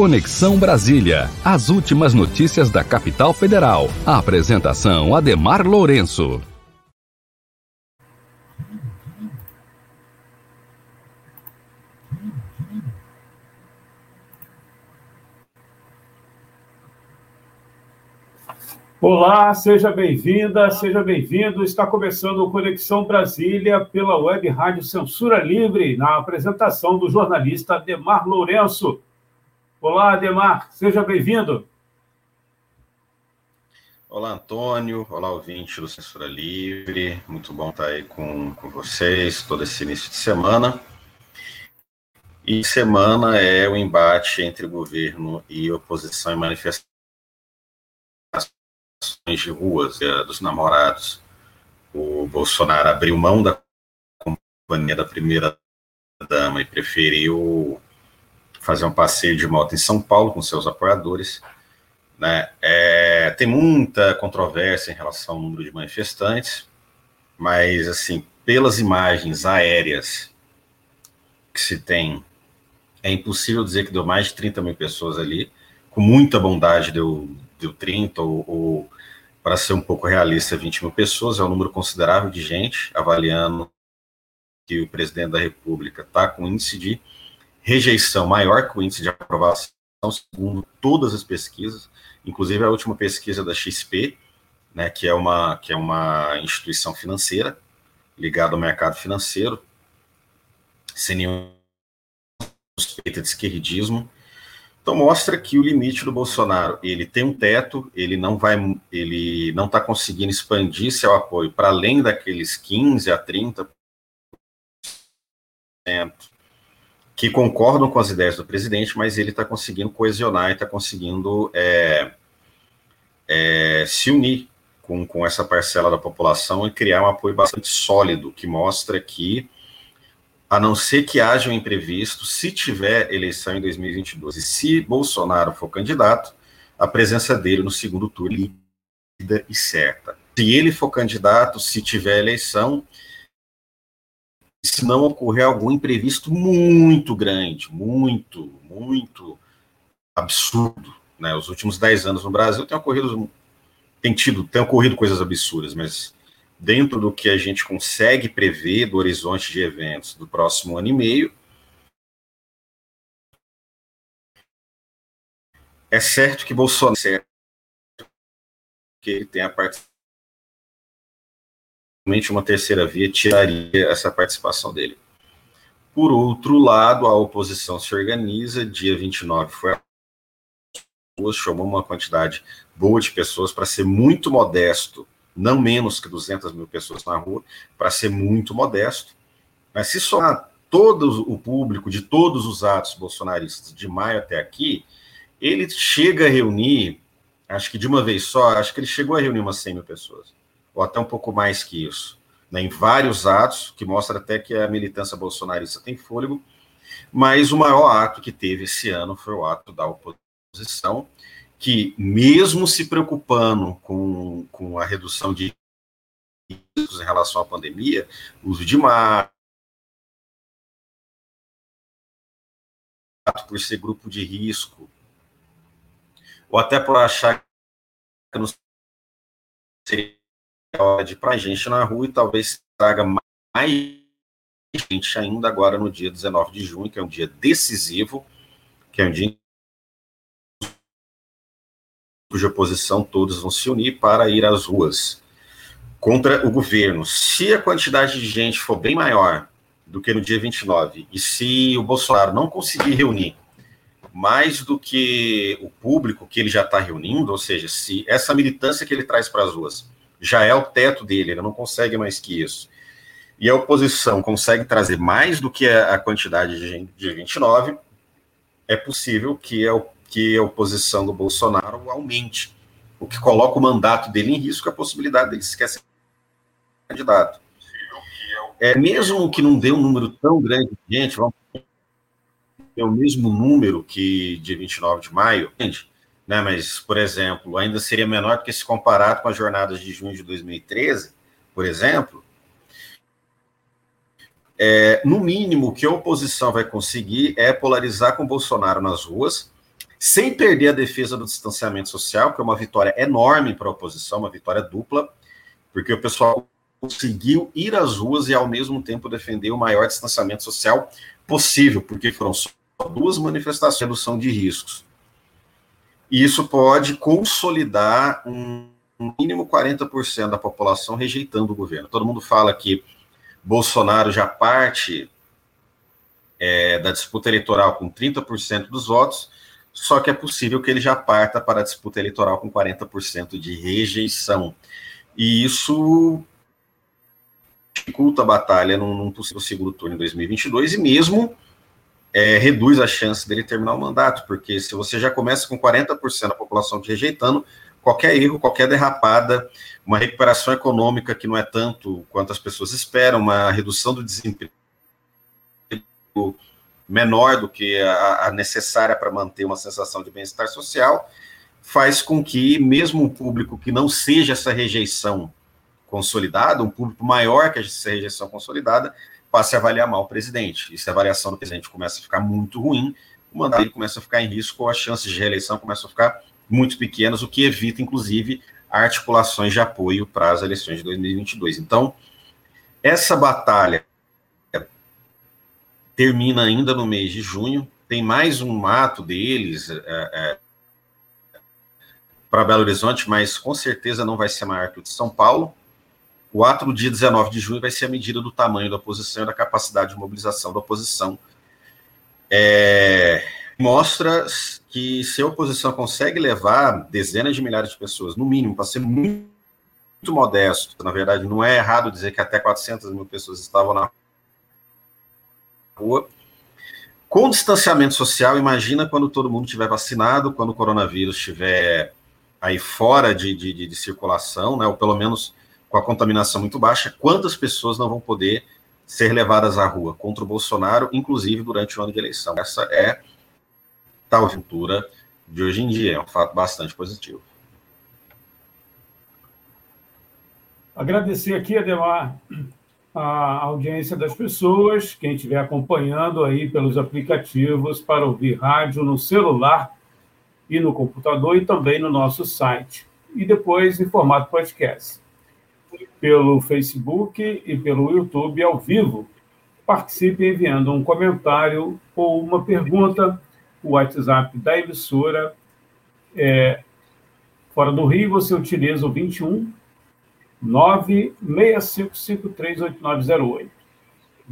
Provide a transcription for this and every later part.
Conexão Brasília. As últimas notícias da capital federal. A apresentação Ademar Lourenço. Olá, seja bem-vinda, seja bem-vindo. Está começando o Conexão Brasília pela Web Rádio Censura Livre, na apresentação do jornalista Ademar Lourenço. Olá, Ademar, seja bem-vindo. Olá, Antônio. Olá, ouvinte do Censura Livre. Muito bom estar aí com, com vocês todo esse início de semana. E semana é o embate entre governo e oposição em manifestações de ruas é, dos namorados. O Bolsonaro abriu mão da companhia da primeira dama e preferiu fazer um passeio de moto em São Paulo com seus apoiadores. Né? É, tem muita controvérsia em relação ao número de manifestantes, mas, assim, pelas imagens aéreas que se tem, é impossível dizer que deu mais de 30 mil pessoas ali. Com muita bondade, deu, deu 30, ou, ou para ser um pouco realista, 20 mil pessoas. É um número considerável de gente, avaliando que o presidente da República está com índice de rejeição maior que o índice de aprovação, segundo todas as pesquisas, inclusive a última pesquisa da XP, né, que é uma que é uma instituição financeira ligada ao mercado financeiro, sem nenhum suspeita de esquerdismo. Então mostra que o limite do Bolsonaro, ele tem um teto, ele não vai ele não está conseguindo expandir seu apoio para além daqueles 15 a 30 que concordam com as ideias do presidente, mas ele está conseguindo coesionar e está conseguindo é, é, se unir com, com essa parcela da população e criar um apoio bastante sólido, que mostra que, a não ser que haja um imprevisto, se tiver eleição em 2022 e se Bolsonaro for candidato, a presença dele no segundo turno é líquida e certa. Se ele for candidato, se tiver eleição, se não ocorrer algum imprevisto muito grande, muito, muito absurdo. Né? Os últimos dez anos no Brasil tem ocorrido, tem tido, tem ocorrido coisas absurdas, mas dentro do que a gente consegue prever do horizonte de eventos do próximo ano e meio, é certo que Bolsonaro, é que ele tem a participação uma terceira via tiraria essa participação dele. Por outro lado, a oposição se organiza, dia 29 foi a chamou uma quantidade boa de pessoas para ser muito modesto, não menos que 200 mil pessoas na rua, para ser muito modesto. Mas se somar todo o público de todos os atos bolsonaristas de maio até aqui, ele chega a reunir, acho que de uma vez só, acho que ele chegou a reunir umas 100 mil pessoas ou até um pouco mais que isso, né, em vários atos, que mostra até que a militância bolsonarista tem fôlego, mas o maior ato que teve esse ano foi o ato da oposição, que mesmo se preocupando com, com a redução de riscos em relação à pandemia, uso de máscara, por ser grupo de risco, ou até por achar que não seria de ir para gente na rua e talvez traga mais gente ainda agora no dia 19 de junho, que é um dia decisivo, que é um dia cuja oposição todos vão se unir para ir às ruas contra o governo. Se a quantidade de gente for bem maior do que no dia 29, e se o Bolsonaro não conseguir reunir mais do que o público que ele já está reunindo, ou seja, se essa militância que ele traz para as ruas já é o teto dele, ele não consegue mais que isso. E a oposição consegue trazer mais do que a quantidade de, de 29, é possível que a, que a oposição do Bolsonaro aumente, o que coloca o mandato dele em risco, a possibilidade dele sequer ser candidato. É, mesmo que não dê um número tão grande de gente, vamos ter o mesmo número que de 29 de maio, entende? Né? Mas, por exemplo, ainda seria menor do que se comparado com as jornadas de junho de 2013, por exemplo. É, no mínimo, o que a oposição vai conseguir é polarizar com Bolsonaro nas ruas sem perder a defesa do distanciamento social, que é uma vitória enorme para a oposição, uma vitória dupla, porque o pessoal conseguiu ir às ruas e, ao mesmo tempo, defender o maior distanciamento social possível, porque foram só duas manifestações de redução de riscos. E isso pode consolidar um, mínimo 40% da população rejeitando o governo. Todo mundo fala que Bolsonaro já parte é, da disputa eleitoral com 30% dos votos, só que é possível que ele já parta para a disputa eleitoral com 40% de rejeição. E isso dificulta a batalha num, num possível segundo turno em 2022 e mesmo é, reduz a chance dele terminar o mandato, porque se você já começa com 40% da população te rejeitando, qualquer erro, qualquer derrapada, uma recuperação econômica que não é tanto quanto as pessoas esperam, uma redução do desemprego menor do que a, a necessária para manter uma sensação de bem-estar social, faz com que, mesmo um público que não seja essa rejeição consolidada, um público maior que essa rejeição consolidada, passe a avaliar mal o presidente. E se a avaliação do presidente começa a ficar muito ruim, o mandato dele começa a ficar em risco, as chances de reeleição começam a ficar muito pequenas, o que evita, inclusive, articulações de apoio para as eleições de 2022. Então, essa batalha termina ainda no mês de junho, tem mais um ato deles é, é, para Belo Horizonte, mas com certeza não vai ser maior que o de São Paulo. O ato do dia 19 de junho vai ser a medida do tamanho da oposição e da capacidade de mobilização da oposição. É, mostra que se a oposição consegue levar dezenas de milhares de pessoas, no mínimo, para ser muito, muito modesto, na verdade, não é errado dizer que até 400 mil pessoas estavam na rua. Com distanciamento social, imagina quando todo mundo estiver vacinado, quando o coronavírus estiver aí fora de, de, de, circulação, né, ou pelo menos com a contaminação muito baixa, quantas pessoas não vão poder ser levadas à rua contra o Bolsonaro, inclusive durante o ano de eleição. Essa é tal aventura de hoje em dia, é um fato bastante positivo. Agradecer aqui, Ademar, a audiência das pessoas, quem estiver acompanhando aí pelos aplicativos para ouvir rádio no celular e no computador e também no nosso site. E depois em formato podcast. Pelo Facebook e pelo YouTube ao vivo. Participe enviando um comentário ou uma pergunta. O WhatsApp da emissora é, fora do Rio, você utiliza o 21 965538908.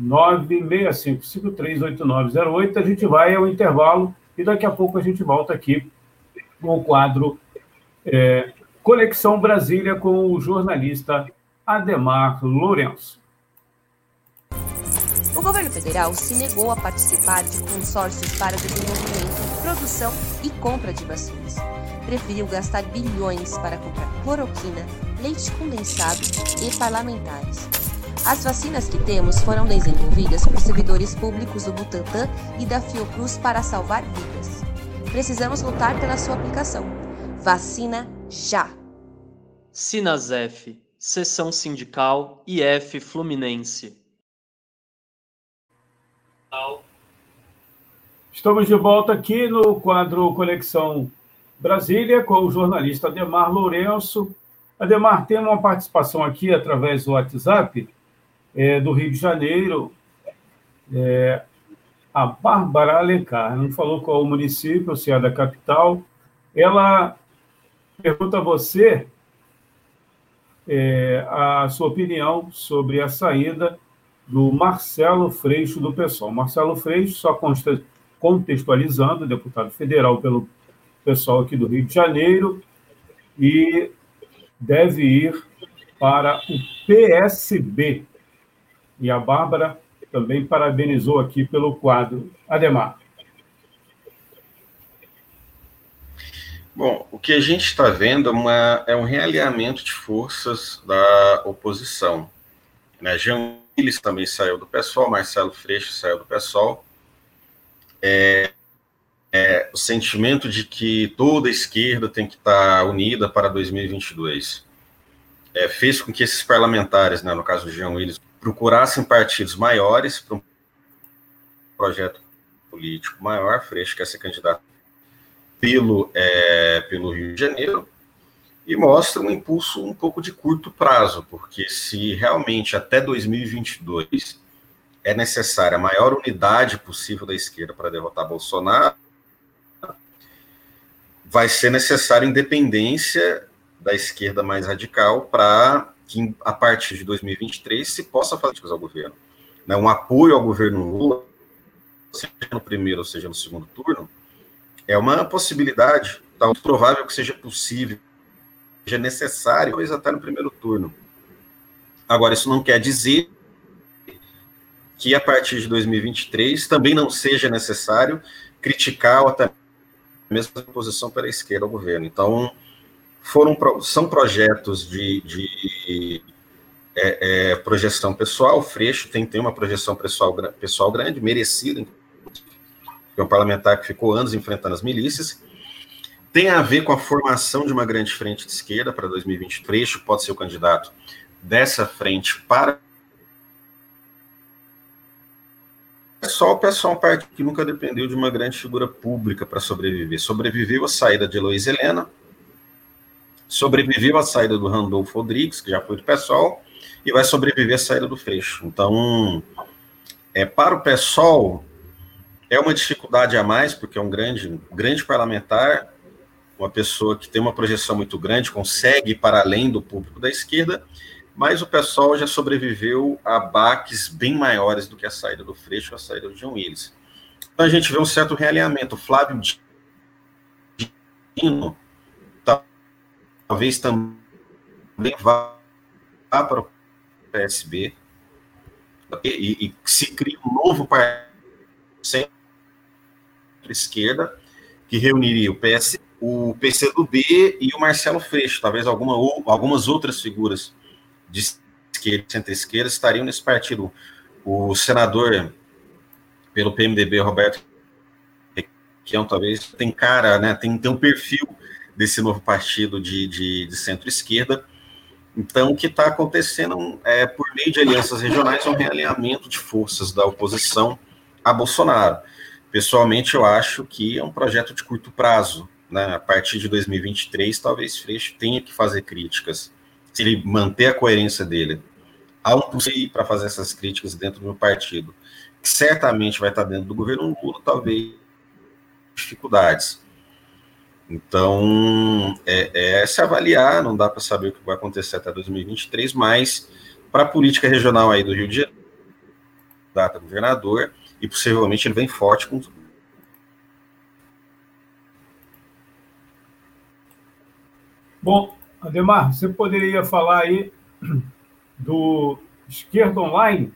965538908. A gente vai ao intervalo e daqui a pouco a gente volta aqui com o quadro é, Conexão Brasília com o jornalista Ademar Lourenço. O governo federal se negou a participar de consórcios para desenvolvimento, produção e compra de vacinas. Preferiu gastar bilhões para comprar cloroquina, leite condensado e parlamentares. As vacinas que temos foram desenvolvidas por servidores públicos do Butantan e da Fiocruz para salvar vidas. Precisamos lutar pela sua aplicação. Vacina já! Sinasef, Seção Sindical IF Fluminense. Estamos de volta aqui no quadro Conexão Brasília com o jornalista Ademar Lourenço. Ademar, tem uma participação aqui através do WhatsApp é, do Rio de Janeiro. É, a Bárbara Alencar, não falou qual o município, se é da capital. Ela pergunta a você é, a sua opinião sobre a saída do Marcelo Freixo do PSOL. Marcelo Freixo, só contextualizando, deputado federal pelo pessoal aqui do Rio de Janeiro, e deve ir para o PSB. E a Bárbara também parabenizou aqui pelo quadro. Ademar. Bom, o que a gente está vendo é, uma, é, um realinhamento de forças da oposição. Né? Jean Willis também saiu do PSOL, Marcelo Freixo saiu do PSOL. É, é, o sentimento de que toda a esquerda tem que estar tá unida para 2022 é, fez com que esses parlamentares, né, no caso do Jean Willis, procurassem partidos maiores para um projeto político maior. Freixo quer ser candidato pelo, é, pelo Rio de Janeiro e mostra um impulso um pouco de curto prazo, porque se realmente até 2022 é necessária a maior unidade possível da esquerda para derrotar Bolsonaro, vai ser necessária independência da esquerda mais radical para que, a partir de 2023, se possa fazer críticas ao governo. Né, um apoio ao governo Lula, seja no primeiro ou seja no segundo turno, é uma possibilidade, tá provável que seja possível, seja necessário, talvez até no primeiro turno. Agora, isso não quer dizer que a partir de 2023 também não seja necessário criticar ou até mesmo a posição pela esquerda ao governo. Então, foram são projetos de, de é, é, projeção pessoal. O Freixo tem, tem uma projeção pessoal, pessoal grande, merecida, é um parlamentar que ficou anos enfrentando as milícias. Tem a ver com a formação de uma grande frente de esquerda para 2020. Freixo pode ser o candidato dessa frente para. É só o pessoal um partido que nunca dependeu de uma grande figura pública para sobreviver. Sobreviveu a saída de Heloísa Helena, sobreviveu a saída do Randolfo Rodrigues, que já foi do PSOL, e vai sobreviver a saída do Freixo. Então, é, para o PSOL, é uma dificuldade a mais, porque é um grande, grande parlamentar, uma pessoa que tem uma projeção muito grande, consegue ir para além do público da esquerda, mas o pessoal já sobreviveu a baques bem maiores do que a saída do Freixo, a saída do John Willis. Então a gente vê um certo realinhamento. O Flávio Dino talvez também vá para o PSB e, e se cria um novo partido esquerda, que reuniria o PS, o PCdoB e o Marcelo Freixo, talvez alguma, algumas outras figuras de esquerda, centro-esquerda estariam nesse partido. O senador pelo PMDB, Roberto Requião, talvez tem cara, né, tem, tem um perfil desse novo partido de, de, de centro-esquerda. Então, o que está acontecendo é, por meio de alianças regionais, é um realinhamento de forças da oposição a Bolsonaro. Pessoalmente, eu acho que é um projeto de curto prazo. Né? A partir de 2023, talvez Freixo tenha que fazer críticas. Se ele manter a coerência dele, há um para fazer essas críticas dentro do partido, que certamente vai estar dentro do governo Lula, talvez dificuldades. Então, é, é se avaliar, não dá para saber o que vai acontecer até 2023, mas para a política regional aí do Rio de Janeiro, data governador, e possivelmente ele vem forte com. Bom, Ademar, você poderia falar aí do Esquerda Online?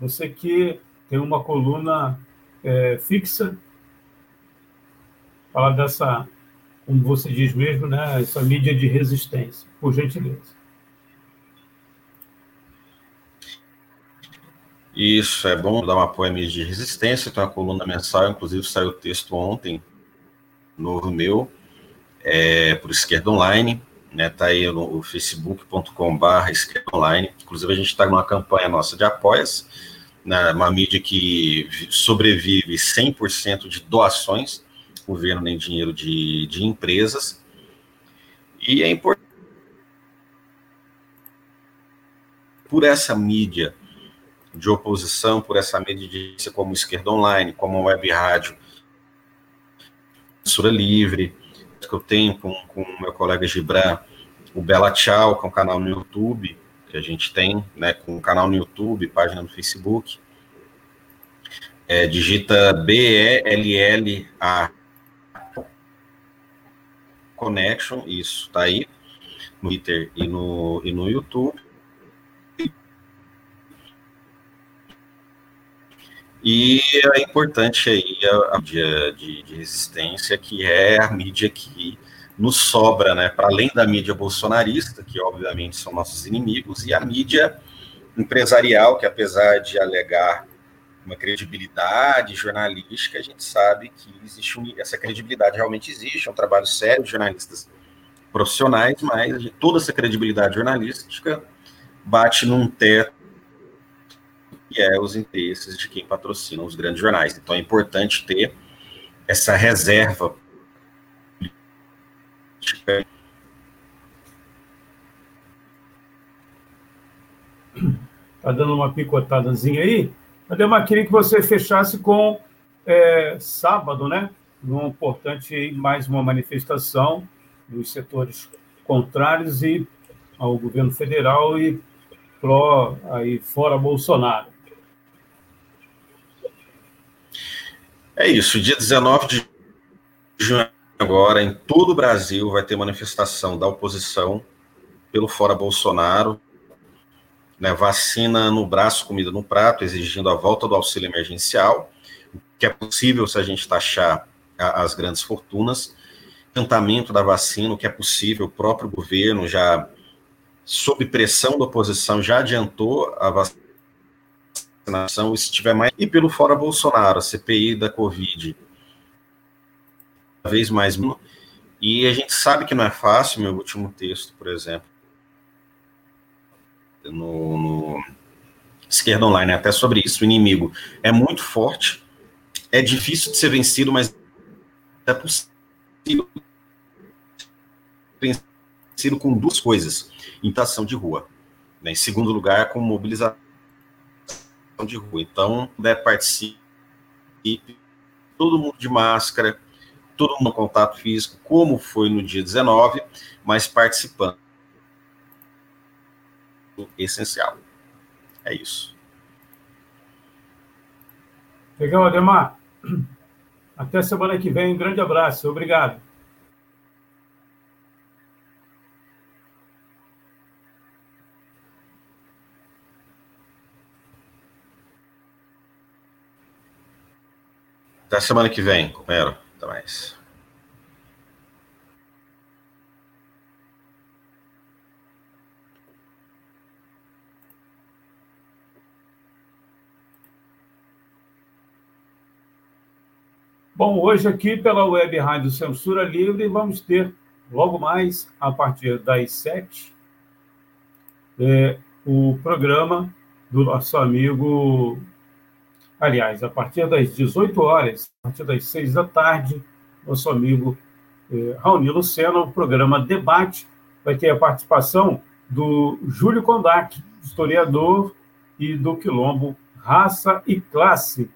Você que tem uma coluna é, fixa, falar dessa, como você diz mesmo, né, essa mídia de resistência, por gentileza. Isso, é bom dar um apoio à mídia de resistência, tem uma coluna mensal, inclusive saiu o texto ontem, novo meu, é, por Esquerda Online, né, tá aí no facebook.com.br Esquerda Online, inclusive a gente está numa campanha nossa de apoias, né, uma mídia que sobrevive 100% de doações, governo nem dinheiro de, de empresas, e é importante por essa mídia de oposição por essa mídia como Esquerda Online, como Web Rádio, Censura Livre, que eu tenho com o meu colega Gibran, o Bela Tchau, que é um canal no YouTube, que a gente tem, né, com um canal no YouTube, página no Facebook. É, digita B-E-L-L-A Connection, isso, tá aí, no Twitter e no, e no YouTube. E é importante aí a, mídia de, de, resistência, que é a mídia que nos sobra, né? Para além da mídia bolsonarista, que obviamente são nossos inimigos, e a mídia empresarial, que apesar de alegar uma credibilidade jornalística, a gente sabe que existe um, essa credibilidade realmente existe, é um trabalho sério de jornalistas profissionais, mas toda essa credibilidade jornalística bate num teto que é os interesses de quem patrocina os grandes jornais. Então é importante ter essa reserva Está dando uma picotadazinha aí. Ademar, queria que você fechasse com é, sábado, né? Um importante, mais uma manifestação dos setores contrários e ao governo federal e pró aí fora Bolsonaro. É isso, dia 19 de junho agora em todo o Brasil vai ter manifestação da oposição pelo fora Bolsonaro, né, vacina no braço, comida no prato, exigindo a volta do auxílio emergencial, que é possível se a gente taxar as grandes fortunas, encantamento da vacina, o que é possível, o próprio governo já, sob pressão da oposição, já adiantou a vacinação, e se tiver mais, e pelo fora Bolsonaro, a CPI da Covid, cada vez mais, e a gente sabe que não é fácil, meu último texto, por exemplo, no, no Esquerda Online, até sobre isso, o inimigo é muito forte, é difícil de ser vencido, mas é possível vencido com duas coisas, imitação de rua. Né? Em segundo lugar, com mobilização de rua. Então, puder participe, todo mundo de máscara, todo mundo contato físico, como foi no dia 19, mas participando essencial. É isso. Legal, Ademar. Até semana que vem. Um grande abraço. Obrigado. Até semana que vem, companheiro. Até mais. Bom, hoje aqui pela Web Rádio Censura Livre vamos ter logo mais, a partir das sete, é, o programa do nosso amigo. Aliás, a partir das 18 horas, a partir das seis da tarde, nosso amigo é, Raoni Luceno, o programa Debate, vai ter a participação do Júlio Kondak, historiador e do Quilombo Raça e Classe,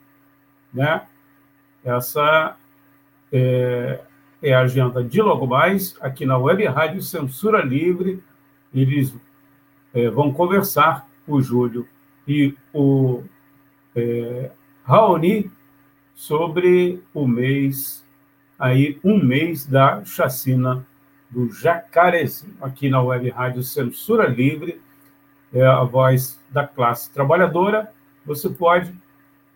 né? Essa é, é, a agenda de logo mais, aqui na Web Rádio Censura Livre. Eles é, vão conversar, o Júlio e o é, Raoni, sobre o mês, aí, um mês da chacina do Jacarezinho, aqui na Web Rádio Censura Livre, é a voz da classe trabalhadora. Você pode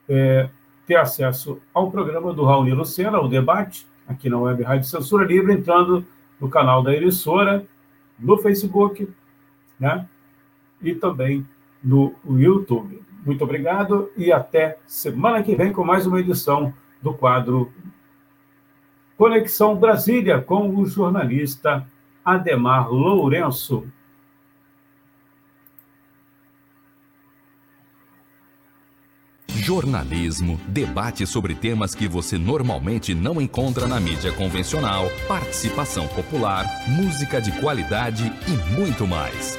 é, ter acesso ao programa do Raul Lucena, o debate, aqui na Web Rádio Censura Livre, entrando no canal da emissora, no Facebook, né? E também no YouTube. Muito obrigado e até semana que vem com mais uma edição do quadro Conexão Brasília com o jornalista Ademar Lourenço. jornalismo, debate sobre temas que você normalmente não encontra na mídia convencional, participação popular, música de qualidade e muito mais.